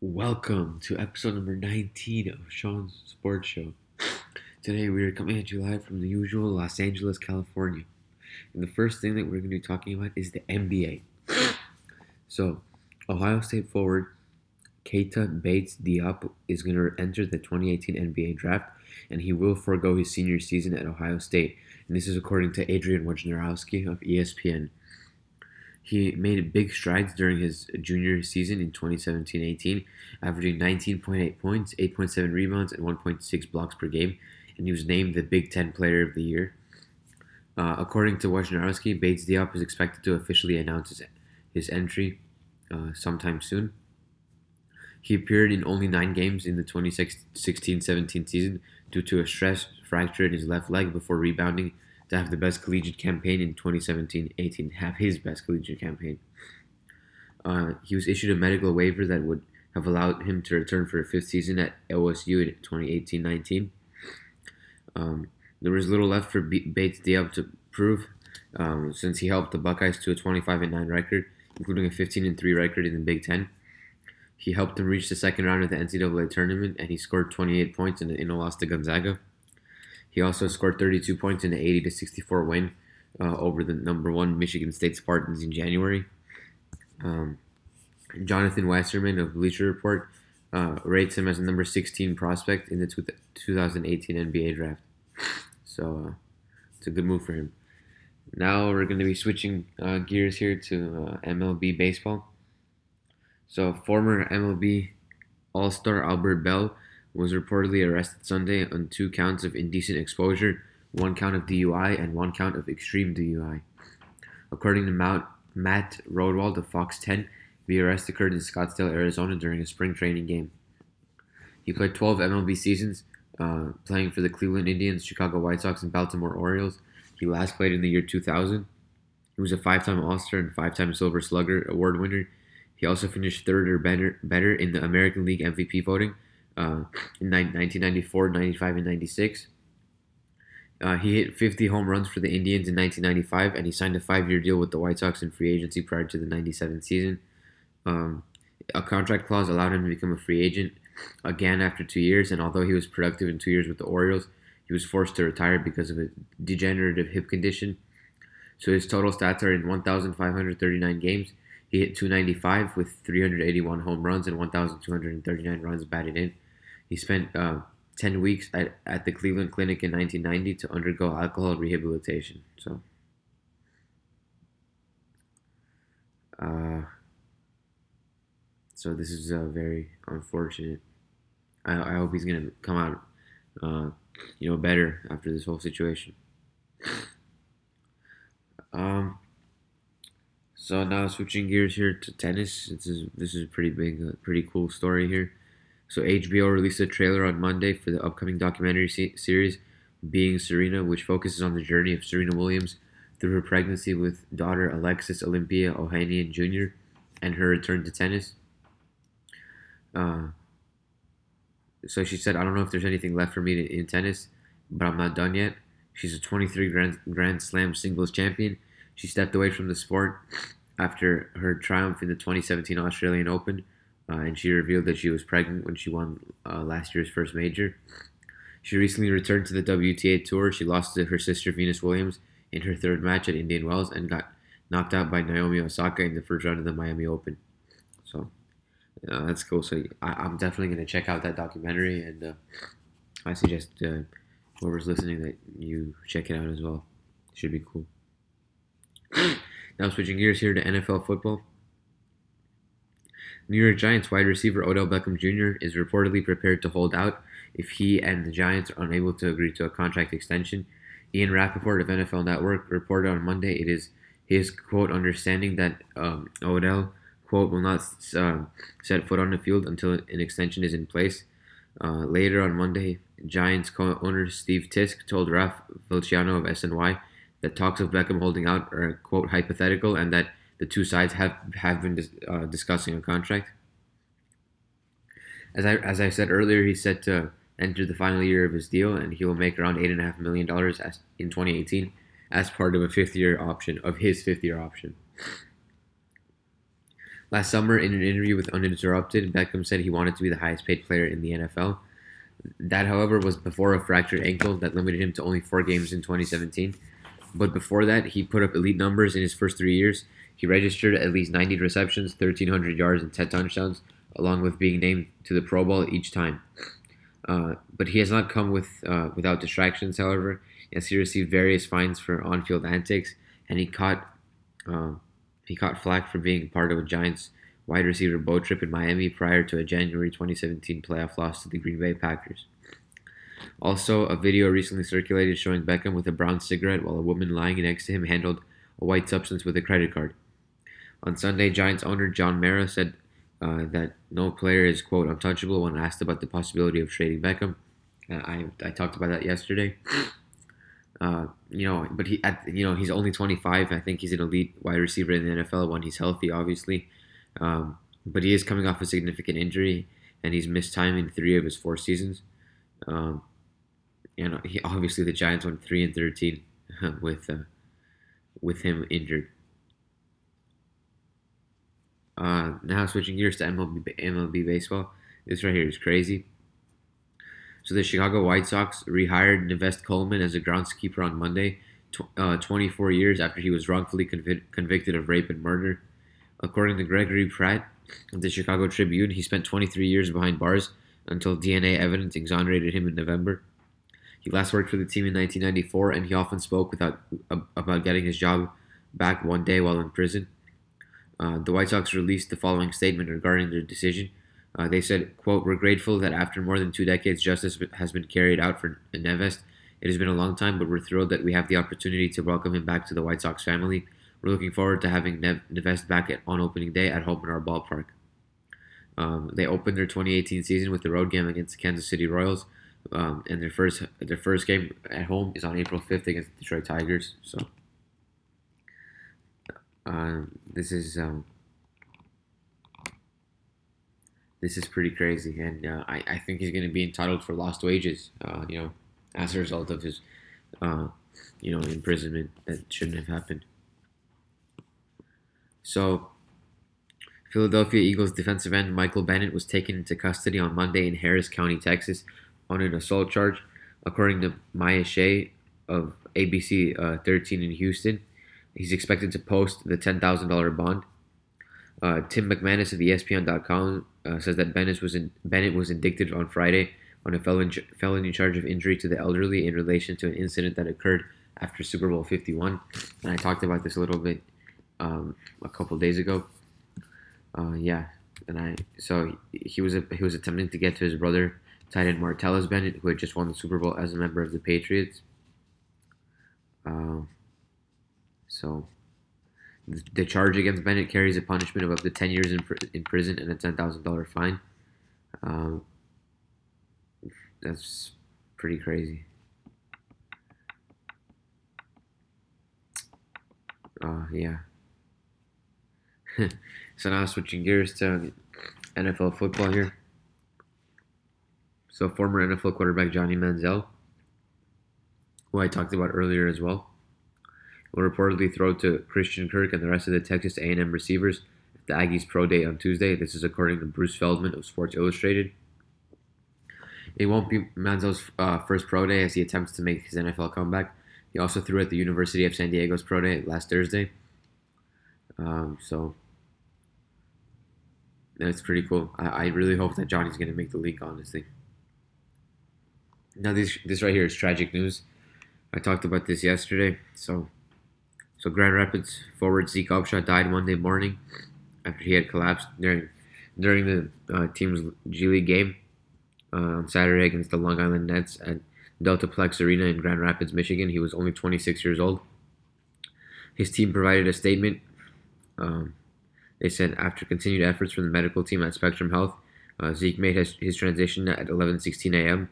Welcome to episode number 19 of Sean's Sports Show. Today we are coming at you live from the usual Los Angeles, California. And the first thing that we're going to be talking about is the NBA. So, Ohio State forward Keita Bates Diop is going to enter the 2018 NBA draft, and he will forego his senior season at Ohio State. And this is according to Adrian Wojnarowski of ESPN. He made big strides during his junior season in 2017-18, averaging 19.8 points, 8.7 rebounds, and 1.6 blocks per game, and he was named the Big Ten Player of the Year. Uh, according to Wojnarowski, Bates Diop is expected to officially announce his, his entry uh, sometime soon. He appeared in only nine games in the 2016-17 season due to a stress fracture in his left leg before rebounding to have the best collegiate campaign in 2017-18, have his best collegiate campaign. Uh, he was issued a medical waiver that would have allowed him to return for a fifth season at OSU in 2018-19. Um, there was little left for Bates Diop to prove, um, since he helped the Buckeyes to a 25 9 record, including a 15 3 record in the Big Ten. He helped them reach the second round of the NCAA tournament, and he scored 28 points in, in a loss to Gonzaga. He also scored 32 points in the 80 to 64 win uh, over the number one Michigan State Spartans in January. Um, Jonathan Wasserman of Bleacher Report uh, rates him as a number 16 prospect in the 2018 NBA draft. So uh, it's a good move for him. Now we're going to be switching uh, gears here to uh, MLB baseball. So former MLB All-Star Albert Belle was reportedly arrested Sunday on two counts of indecent exposure, one count of DUI, and one count of extreme DUI. According to Mount, Matt Rodwald of Fox 10, the arrest occurred in Scottsdale, Arizona during a spring training game. He played 12 MLB seasons, uh, playing for the Cleveland Indians, Chicago White Sox, and Baltimore Orioles. He last played in the year 2000. He was a five time All Star and five time Silver Slugger Award winner. He also finished third or better, better in the American League MVP voting uh, in 1994, 95, and 96. Uh, he hit 50 home runs for the Indians in 1995, and he signed a five-year deal with the White Sox in free agency prior to the 97 season. Um, a contract clause allowed him to become a free agent again after two years, and although he was productive in two years with the Orioles, he was forced to retire because of a degenerative hip condition. So his total stats are in 1,539 games. He hit 295 with 381 home runs and 1,239 runs batted in. He spent uh, 10 weeks at, at the Cleveland Clinic in 1990 to undergo alcohol rehabilitation. So, uh, so this is uh, very unfortunate. I, I hope he's gonna come out, uh, you know, better after this whole situation. Um. So now switching gears here to tennis. This is this is a pretty big, uh, pretty cool story here. So HBO released a trailer on Monday for the upcoming documentary se- series Being Serena, which focuses on the journey of Serena Williams through her pregnancy with daughter Alexis Olympia Ohanian Jr. and her return to tennis. Uh, so she said, I don't know if there's anything left for me to, in tennis, but I'm not done yet. She's a 23 Grand, Grand Slam singles champion. She stepped away from the sport after her triumph in the 2017 Australian Open uh, and she revealed that she was pregnant when she won uh, last year's first major. She recently returned to the WTA Tour. She lost to her sister Venus Williams in her third match at Indian Wells and got knocked out by Naomi Osaka in the first round of the Miami Open. So uh, that's cool. So I, am definitely going to check out that documentary, and uh, I suggest uh, whoever's listening that you check it out as well. Should be cool. now switching gears here to NFL football. New York Giants wide receiver Odell Beckham Jr. is reportedly prepared to hold out if he and the Giants are unable to agree to a contract extension. Ian Rapoport of NFL Network reported on Monday it is his quote understanding that um, Odell quote will not uh, set foot on the field until an extension is in place. Uh, later on Monday, Giants co-owner Steve Tisch told Ralph Vacchiano of SNY that talks of Beckham holding out are quote hypothetical and that the two sides have have been uh, discussing a contract. As I as I said earlier, he's set to enter the final year of his deal, and he will make around eight and a half million dollars in 2018 as part of a fifth year option of his fifth year option. Last summer, in an interview with Uninterrupted, Beckham said he wanted to be the highest paid player in the NFL. That, however, was before a fractured ankle that limited him to only four games in 2017. But before that, he put up elite numbers in his first three years. He registered at least 90 receptions, 1,300 yards, and 10 touchdowns, along with being named to the Pro Bowl each time. Uh, but he has not come with uh, without distractions. However, as he received various fines for on-field antics, and he caught uh, he caught flack for being part of a Giants wide receiver boat trip in Miami prior to a January 2017 playoff loss to the Green Bay Packers. Also, a video recently circulated showing Beckham with a brown cigarette while a woman lying next to him handled a white substance with a credit card. On Sunday, Giants owner John Mara said uh, that no player is, quote, untouchable when asked about the possibility of trading Beckham. Uh, I, I talked about that yesterday. Uh, you know, but he, at, you know, he's only 25. I think he's an elite wide receiver in the NFL when he's healthy, obviously. Um, but he is coming off a significant injury, and he's missed time in three of his four seasons. Um, you know, he obviously the Giants went three and 13 with uh, with him injured. Uh, now switching gears to MLB, MLB baseball. This right here is crazy. So the Chicago White Sox rehired Nevest Coleman as a groundskeeper on Monday, tw- uh, 24 years after he was wrongfully conv- convicted of rape and murder. According to Gregory Pratt of the Chicago Tribune, he spent 23 years behind bars until DNA evidence exonerated him in November. He last worked for the team in 1994, and he often spoke without, about getting his job back one day while in prison. Uh, the White Sox released the following statement regarding their decision. Uh, they said, quote, We're grateful that after more than two decades, justice has been carried out for Nevest. It has been a long time, but we're thrilled that we have the opportunity to welcome him back to the White Sox family. We're looking forward to having Nev- Nevest back at, on opening day at home in our ballpark. Um, they opened their 2018 season with the road game against the Kansas City Royals, um, and their first their first game at home is on April 5th against the Detroit Tigers. So uh, this is um, this is pretty crazy, and uh, I, I think he's going to be entitled for lost wages. Uh, you know, as a result of his, uh, you know, imprisonment that shouldn't have happened. So, Philadelphia Eagles defensive end Michael Bennett was taken into custody on Monday in Harris County, Texas, on an assault charge, according to Maya Shea of ABC uh, 13 in Houston. He's expected to post the $10,000 bond. Uh, Tim McManus of ESPN.com uh, says that Bennett was in, Bennett was indicted on Friday on a felony, charge of injury to the elderly in relation to an incident that occurred after Super Bowl 51. And I talked about this a little bit um, a couple days ago. Uh, yeah, and I so he was a, he was attempting to get to his brother, tight end Martellus Bennett, who had just won the Super Bowl as a member of the Patriots. Um, so the charge against Bennett carries a punishment of up to 10 years in, pr- in prison and a $10,000 fine. Um, that's pretty crazy. Uh, yeah. so now switching gears to NFL football here. So former NFL quarterback Johnny Manziel, who I talked about earlier as well, will reportedly throw to Christian Kirk and the rest of the Texas A&M receivers at the Aggies Pro Day on Tuesday. This is according to Bruce Feldman of Sports Illustrated. It won't be Manziel's uh, first pro day as he attempts to make his NFL comeback. He also threw at the University of San Diego's pro day last Thursday. Um, so that's pretty cool. I, I really hope that Johnny's going to make the league, honestly. Now, this, this right here is tragic news. I talked about this yesterday. So, so Grand Rapids forward Zeke Upshaw died Monday morning after he had collapsed during during the uh, team's G League game uh, on Saturday against the Long Island Nets at Deltaplex Arena in Grand Rapids, Michigan. He was only 26 years old. His team provided a statement. Um, they said after continued efforts from the medical team at Spectrum Health, uh, Zeke made his, his transition at 11:16 a.m.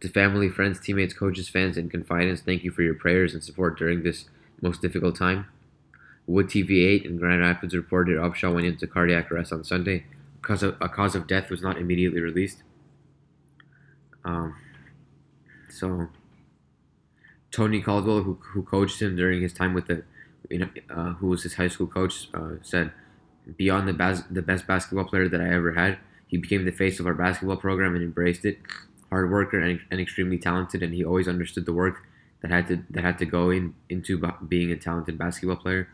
To family, friends, teammates, coaches, fans, and confidants, thank you for your prayers and support during this most difficult time. Wood TV8 in Grand Rapids reported Upshaw went into cardiac arrest on Sunday. Cause of, a cause of death was not immediately released. Um, so, Tony Caldwell, who, who coached him during his time with the, you know, uh, who was his high school coach, uh, said beyond the bas- the best basketball player that I ever had. He became the face of our basketball program and embraced it. Hard worker and, and extremely talented, and he always understood the work that had to that had to go in into being a talented basketball player.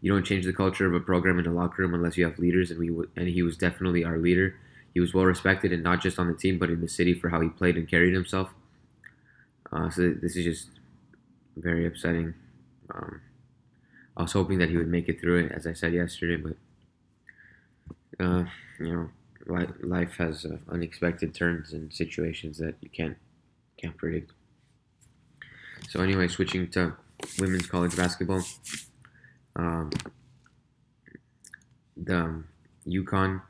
You don't change the culture of a program in a locker room unless you have leaders, and we and he was definitely our leader. He was well respected, and not just on the team, but in the city for how he played and carried himself. Uh, so this is just very upsetting. Um, I was hoping that he would make it through it, as I said yesterday, but uh, you know, life, has uh, unexpected turns and situations that you can't can't predict. So anyway, switching to women's college basketball, um, the UConn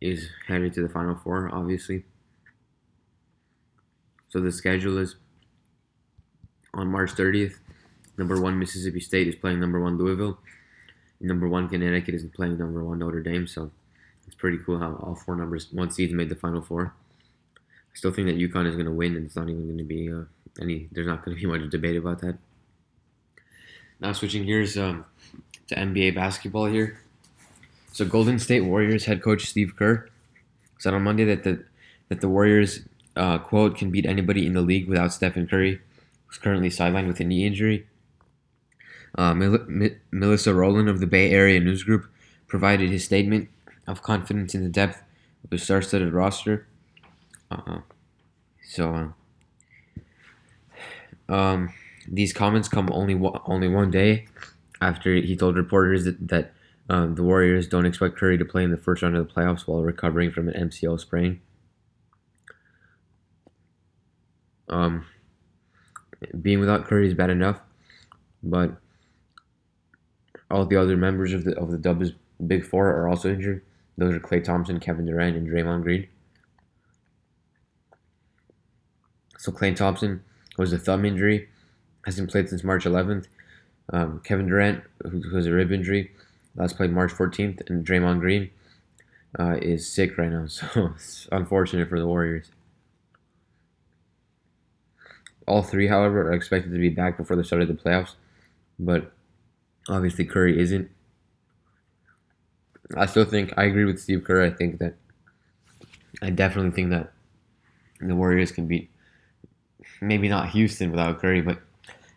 is headed to the Final Four, obviously. So the schedule is on March 30th. Number one Mississippi State is playing number one Louisville. Number one Connecticut is playing number one Notre Dame. So it's pretty cool how all four numbers one seeds made the Final Four. I still think that UConn is going to win, and it's not even going to be uh, any. There's not going to be much debate about that. Now switching gears um, to NBA basketball here. So Golden State Warriors head coach Steve Kerr said on Monday that the that the Warriors uh, quote can beat anybody in the league without Stephen Curry, who's currently sidelined with a knee injury. Uh, Mel- Melissa Rohlin of the Bay Area News Group provided his statement of confidence in the depth of the star-studded roster. Uh, uh. so, uh, um, these comments come only one, only one day after he told reporters that, that um, the Warriors don't expect Curry to play in the first round of the playoffs while recovering from an MCL sprain. Um, being without Curry is bad enough, but all the other members of the of the Dubs Big Four are also injured. Those are Klay Thompson, Kevin Durant, and Draymond Green. So Klay Thompson was a thumb injury, hasn't played since March 11th. Um, Kevin Durant, who has a rib injury, last played March 14th, and Draymond Green uh, is sick right now. So it's unfortunate for the Warriors. All three, however, are expected to be back before the start of the playoffs, but obviously Curry isn't. I still think I agree with Steve Kerr. I think that I definitely think that the Warriors can beat maybe not Houston without Curry, but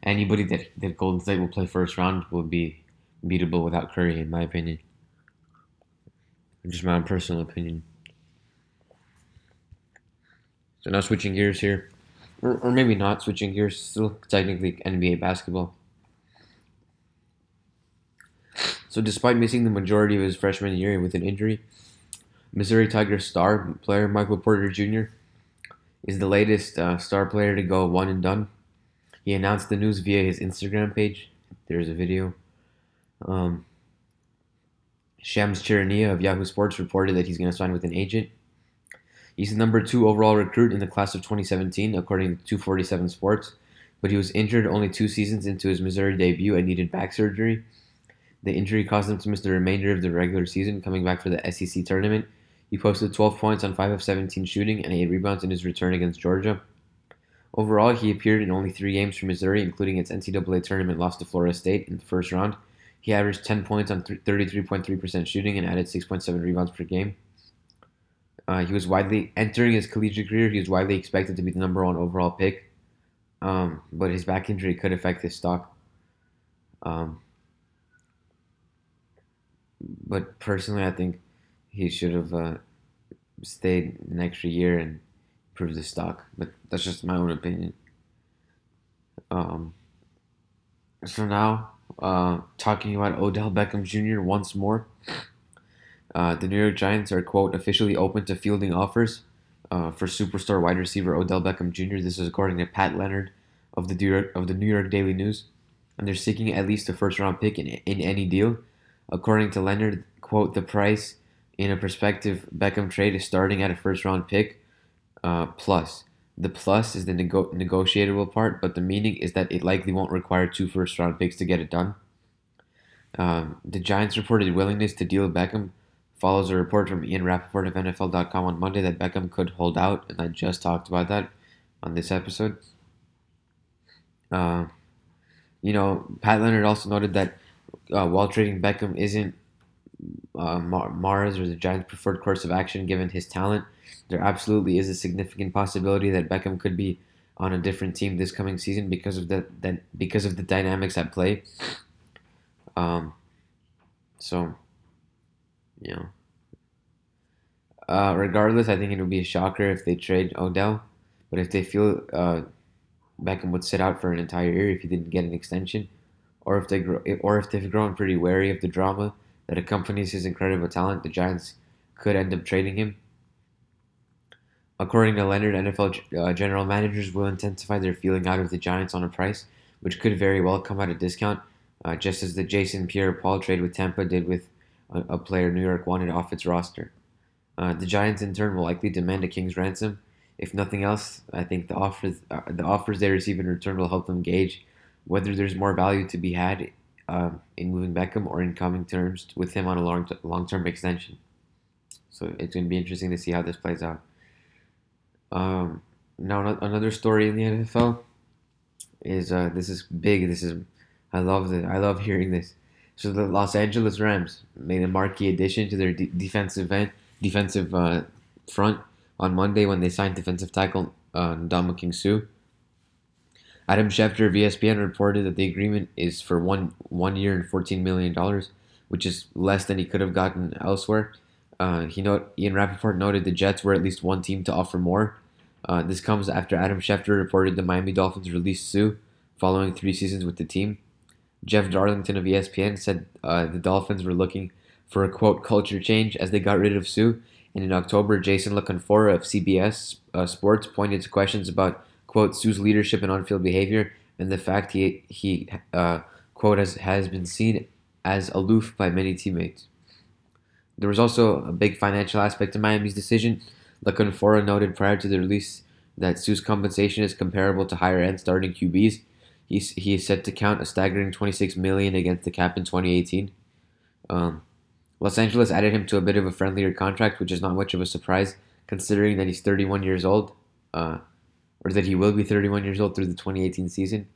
anybody that, that Golden State will play first round will be beatable without Curry, in my opinion. Just my own personal opinion. So now switching gears here or, or maybe not switching gears, still technically NBA basketball. So, despite missing the majority of his freshman year with an injury, Missouri Tigers star player Michael Porter Jr. is the latest uh, star player to go one and done. He announced the news via his Instagram page. There's a video. Um, Shams Charania of Yahoo Sports reported that he's going to sign with an agent. He's the number two overall recruit in the class of 2017, according to 247 Sports, but he was injured only two seasons into his Missouri debut and needed back surgery. The injury caused him to miss the remainder of the regular season, coming back for the SEC tournament. He posted 12 points on 5 of 17 shooting and 8 rebounds in his return against Georgia. Overall, he appeared in only three games for Missouri, including its NCAA tournament loss to Florida State in the first round. He averaged 10 points on 33.3% shooting and added 6.7 rebounds per game. Uh, he was widely entering his collegiate career. He was widely expected to be the number one overall pick, um, but his back injury could affect his stock. Um, but personally, I think he should have uh, stayed an extra year and improved the stock. But that's just my own opinion. Um, so now, uh, talking about Odell Beckham Jr. once more. Uh, the New York Giants are, quote, officially open to fielding offers uh, for superstar wide receiver Odell Beckham Jr. This is according to Pat Leonard of the, New York, of the New York Daily News. And they're seeking at least a first round pick in, in any deal. According to Leonard, quote, the price in a prospective Beckham trade is starting at a first round pick uh, plus. The plus is the nego- negotiable part, but the meaning is that it likely won't require two first round picks to get it done. Um, the Giants reported willingness to deal Beckham follows a report from Ian Rapoport of NFL.com on Monday that Beckham could hold out, and I just talked about that on this episode. Uh, you know, Pat Leonard also noted that uh, while trading Beckham isn't uh, Mara's or the Giants' preferred course of action given his talent, there absolutely is a significant possibility that Beckham could be on a different team this coming season because of the that because of the dynamics at play. Um, so, you know, uh, regardless, I think it would be a shocker if they trade Odell. But if they feel uh, Beckham would sit out for an entire year if he didn't get an extension, or if they grow, or if they've grown pretty wary of the drama that accompanies his incredible talent, the Giants could end up trading him. According to Leonard, NFL uh, general managers will intensify their feeling out of the Giants on a price, which could very well come at a discount, uh, just as the Jason Pierre-Paul trade with Tampa did with a, a, player New York wanted off its roster. Uh, the Giants, in turn, will likely demand a king's ransom. If nothing else, I think the offers uh, the offers they receive in return will help them gauge whether there's more value to be had um, in moving Beckham or in coming terms with him on a long long term extension. So it's going to be interesting to see how this plays out. Um, now another story in the NFL is uh, this is big. This is I love it. I love hearing this. So the Los Angeles Rams made a marquee addition to their de- defensive end, defensive uh, front on Monday when they signed defensive tackle uh, Suh. Adam Schefter of ESPN reported that the agreement is for one one year and fourteen million dollars, which is less than he could have gotten elsewhere. Uh, he note Ian Rapoport noted the Jets were at least one team to offer more. Uh, this comes after Adam Schefter reported the Miami Dolphins released Suh following three seasons with the team. Jeff Darlington of ESPN said uh, the Dolphins were looking for a quote culture change as they got rid of Suh. And in October, Jason La Canfora of CBS uh, Sports pointed to questions about quote Suh's leadership and on-field behavior and the fact he he uh, quote has has been seen as aloof by many teammates. There was also a big financial aspect to Miami's decision. La Canfora noted prior to the release that Suh's compensation is comparable to higher end starting QBs. He's, he is set to count a staggering 26 million against the cap in 2018. Um, Los Angeles added him to a bit of a friendlier contract, which is not much of a surprise considering that he's 31 years old, uh, or that he will be 31 years old through the 2018 season.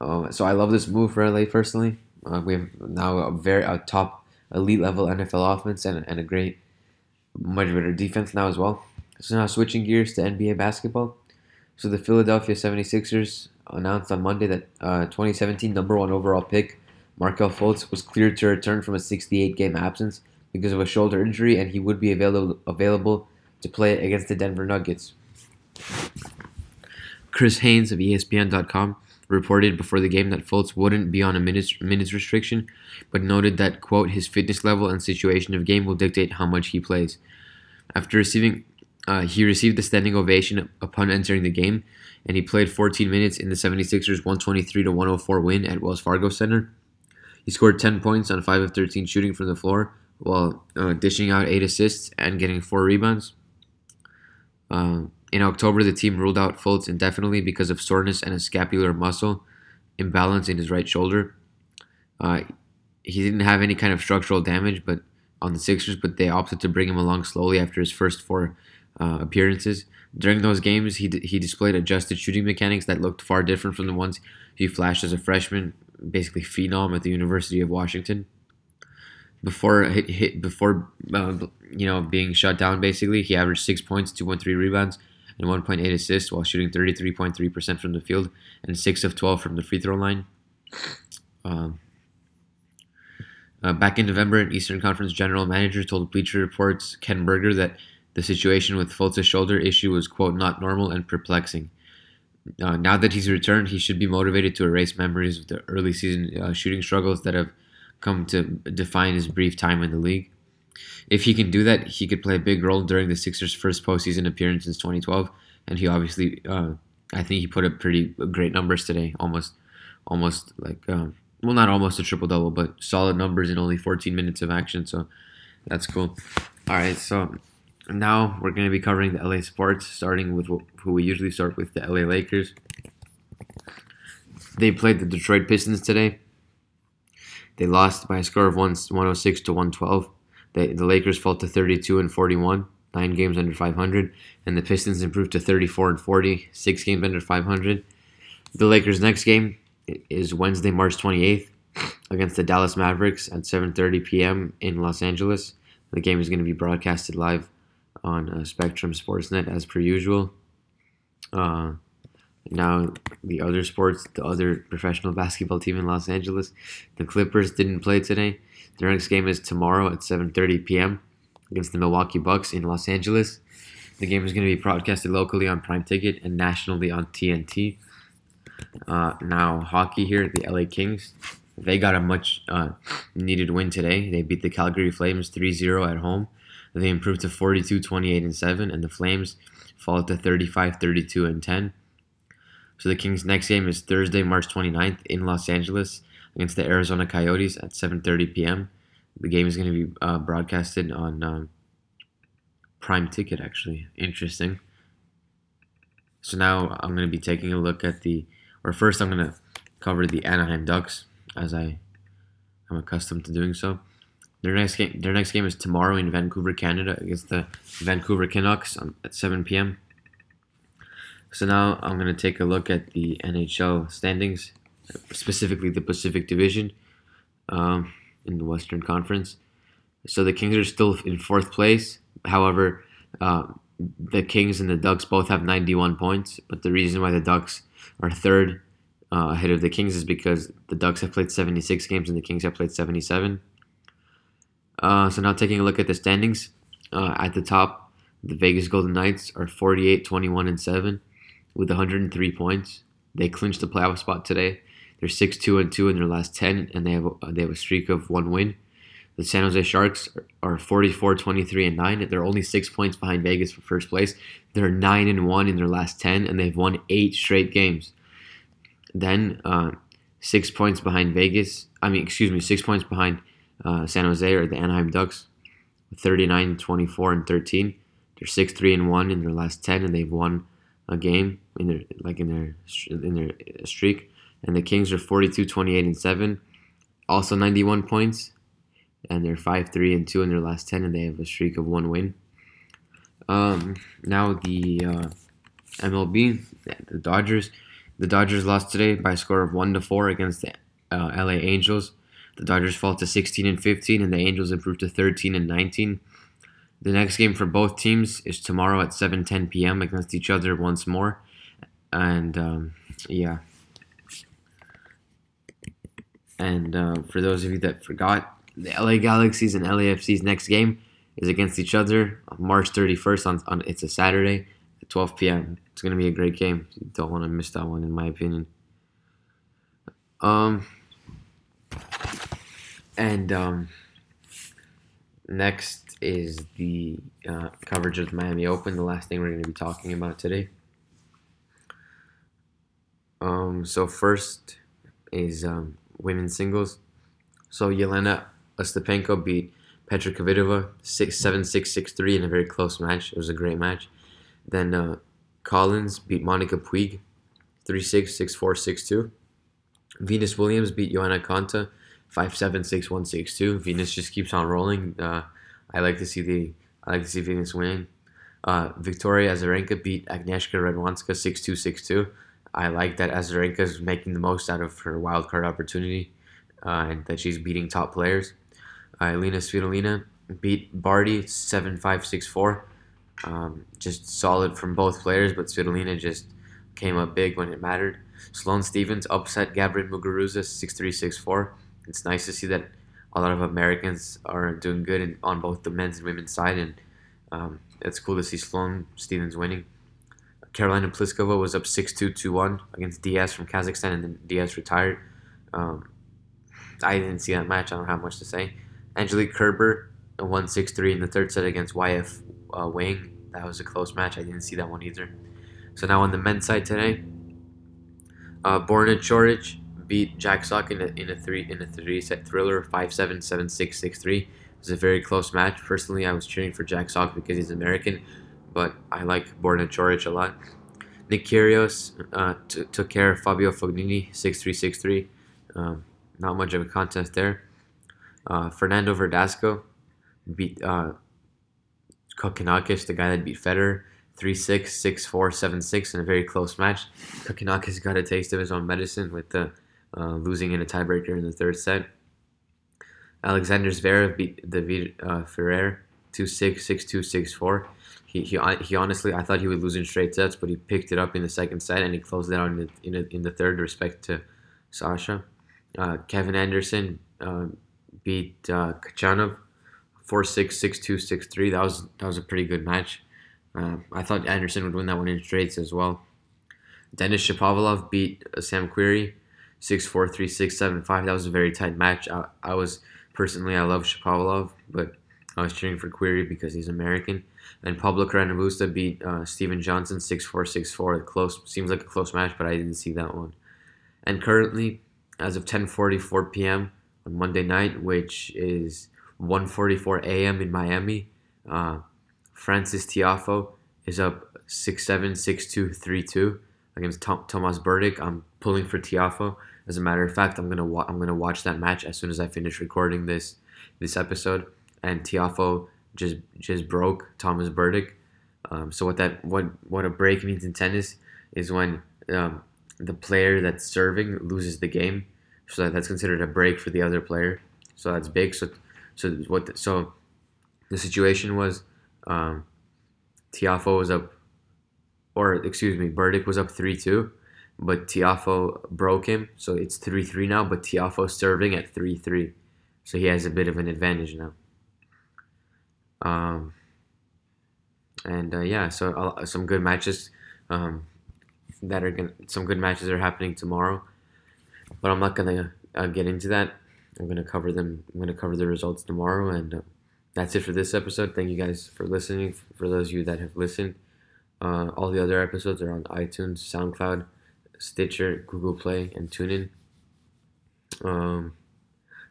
Uh, so I love this move for LA personally. Uh, we have now a very a top elite level NFL offense and, and a great, much better defense now as well. So now switching gears to NBA basketball. So the Philadelphia 76ers announced on Monday that uh, 2017 number one overall pick Markelle Fultz was cleared to return from a 68 game absence because of a shoulder injury, and he would be available available to play against the Denver Nuggets. Chris Haynes of ESPN.com reported before the game that Fultz wouldn't be on a minutes, minutes restriction, but noted that, quote, his fitness level and situation of game will dictate how much he plays. After receiving, uh, he received a standing ovation upon entering the game, and he played 14 minutes in the 76ers 123 to 104 win at Wells Fargo Center. He scored 10 points on 5 of 13 shooting from the floor, while uh, dishing out 8 assists and getting 4 rebounds. Uh, in October, the team ruled out Fultz indefinitely because of soreness and a scapular muscle imbalance in his right shoulder. Uh, he didn't have any kind of structural damage, but on the Sixers, but they opted to bring him along slowly after his first four uh, appearances. During those games, he, d- he displayed adjusted shooting mechanics that looked far different from the ones he flashed as a freshman, basically phenom at the University of Washington. Before hit, hit before uh, you know being shut down, basically he averaged six points, two point three rebounds, and 1.8 assists while shooting 33.3% from the field and 6 of 12 from the free throw line. Um, uh, back in November, an Eastern Conference general manager told Bleacher Report's Ken Berger that the situation with Fultz's shoulder issue was, quote, not normal and perplexing. Uh, now that he's returned, he should be motivated to erase memories of the early season uh, shooting struggles that have come to define his brief time in the league. If he can do that, he could play a big role during the Sixers' first postseason appearance since 2012. And he obviously, uh, I think he put up pretty great numbers today, almost, almost like, um, well, not almost a triple double, but solid numbers in only 14 minutes of action. So that's cool. All right, so now we're going to be covering the LA sports, starting with who we usually start with, the LA Lakers. They played the Detroit Pistons today. They lost by a score of 106 to 112. They, the Lakers fell to 32 and 41, nine games under 500, and the Pistons improved to 34 and 40, six games under 500. The Lakers' next game is Wednesday, March 28th. against the Dallas Mavericks at 7:30 p.m. in Los Angeles. The game is going to be broadcasted live on uh, Spectrum Sportsnet as per usual. Uh, now the other sports, the other professional basketball team in Los Angeles, the Clippers didn't play today. Their next game is tomorrow at 7:30 p.m. against the Milwaukee Bucks in Los Angeles. The game is going to be broadcasted locally on Prime Ticket and nationally on TNT. Uh, now hockey here, the LA Kings, they got a much uh, needed win today. They beat the Calgary Flames 3-0 at home. They improved to 42, 28, and 7, and the Flames fall to 35, 32, and 10. So the Kings' next game is Thursday, March 29th in Los Angeles against the Arizona Coyotes at 7:30 p.m. The game is going to be uh, broadcasted on um, Prime Ticket. Actually, interesting. So now I'm going to be taking a look at the, or first I'm going to cover the Anaheim Ducks as I am accustomed to doing so. Their next game, their next game is tomorrow in Vancouver, Canada, against the Vancouver Canucks at 7 p.m. So now I'm going to take a look at the NHL standings, specifically the Pacific Division um, in the Western Conference. So the Kings are still in fourth place. However, uh, the Kings and the Ducks both have 91 points. But the reason why the Ducks are third uh, ahead of the Kings is because the Ducks have played 76 games and the Kings have played 77. Uh, so now taking a look at the standings, uh, at the top, the Vegas Golden Knights are 48, 21, and 7 with 103 points. They clinched the playoff spot today. They're 6 2 and 2 in their last 10, and they have a, they have a streak of one win. The San Jose Sharks are 44 23 and 9. They're only six points behind Vegas for first place. They're 9 and 1 in their last 10, and they've won eight straight games. Then, uh, six points behind Vegas. I mean, excuse me, six points behind uh, San Jose or the Anaheim Ducks, 39, 24, and 13. They're 6 3 and 1 in their last 10, and they've won a game in their like in their in their streak. And the Kings are 42, 28, and 7, also 91 points. And they're 5 3 and 2 in their last 10, and they have a streak of one win. Um, now the uh, MLB, the Dodgers. The Dodgers lost today by a score of 1 to 4 against the uh, LA Angels. The Dodgers fall to 16 and 15, and the Angels improve to 13 and 19. The next game for both teams is tomorrow at 7:10 p.m. against each other once more, and um, yeah. And uh, for those of you that forgot, the LA Galaxies and LAFC's next game is against each other on March 31st. On, on it's a Saturday at 12 p.m. It's gonna be a great game. You don't want to miss that one, in my opinion. Um, and um, next is the uh, coverage of the Miami Open, the last thing we're to be talking about today. Um, so first is um, women's singles. So Jelena Ostapenko beat Petra Kvitova 6 7 6 6 3 in a very close match. It was a great match. Then uh, Collins beat Monica Puig 3 6 6 4 6 2. Venus Williams beat seven six one six two. Venus just keeps on rolling. Uh, I like to see the I like to see Venus winning. Uh, Victoria Azarenka beat Agnieszka Radwanska six two six two. I like that Azarenka is making the most out of her wild card opportunity, uh, and that she's beating top players. Uh, Elina Svitolina beat Barty seven five six four. Um, just solid from both players, but Svitolina just came up big when it mattered. Sloane Stevens upset Gabriel Muguruza 6-3-6-4 it's nice to see that a lot of Americans are doing good in, on both the men's and women's side, and um, it's cool to see Sloane Stevens winning. Karolina Pliskova was up 6 2 2 1 against Diyas from Kazakhstan, and then Diyas retired. Um, I didn't see that match. I don't have much to say. Angelique Kerber won 6 3 in the third set against YF uh, Wang. That was a close match. I didn't see that one either. So now on the men's side today, uh, Borna Coric beat Jack Sock in a, in a three in a three set thriller five seven seven six six three. It was a very close match. Personally, I was cheering for Jack Sock because he's American, but I like Borna Coric a lot. Nick Kyrgios uh, t- took care of Fabio Fognini six three six three. Um, not much of a contest there. Uh, Fernando Verdasco beat uh, the guy that beat Federer, 3 6, 6 4, 7 6 in a very close match. Kokkinakis got a taste of his own medicine with the uh, losing in a tiebreaker in the third set. Alexander Zverev beat David uh, Ferrer 2-6, 6-2, 6-4. He, he, he honestly, I thought he would lose in straight sets, but he picked it up in the second set and he closed it out in the, in, the, in the third, respect to Sasha. Uh, Kevin Anderson uh, beat uh, Khachanov 4-6, 6-2, 6-3. That was that was a pretty good match. Uh, I thought Anderson would win that one in straights as well. Denis Shapovalov beat uh, Sam Querrey 6-4, 3-6, 7-5. That was a very tight match. I, I was personally I love Shapovalov, but I was cheering for Querrey because he's American. And Pablo Carreño beat uh, Steven Johnson 6-4, 6-4. Close seems like a close match, but I didn't see that one. And currently, as of 10:44 p.m. on Monday night, which is 1:44 a.m. in Miami, uh, Frances Tiafoe is up 6-7, 6-2, 3-2 against Tom- Tomas Berdych. I'm pulling for Tiafoe. As a matter of fact, I'm gonna wa- I'm gonna watch that match as soon as I finish recording this this episode. And Tiafoe just just broke Thomas Berdych. Um, so what that what what a break means in tennis is when um, the player that's serving loses the game. So that, that's considered a break for the other player. So that's big. So so what the, so the situation was um, Tiafoe was up or excuse me, Berdych was up three two, but Tiafoe broke him, so it's three three now. But Tiafoe serving at three three, so he has a bit of an advantage now. Um, and uh, yeah, so uh, some good matches um, that are gonna, some good matches are happening tomorrow, but I'm not gonna uh, get into that. I'm gonna cover them. I'm gonna cover the results tomorrow, and uh, that's it for this episode. Thank you guys for listening. For those of you that have listened. Uh, all the other episodes are on iTunes, SoundCloud, Stitcher, Google Play, and TuneIn. Um,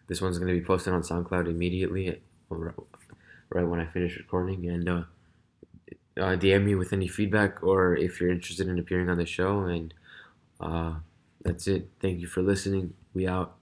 this one's to be posted on SoundCloud immediately, right when I finish recording. And uh, uh, DM me with any feedback or if you're interested in appearing on the show. And uh, that's it. Thank you for listening. We out.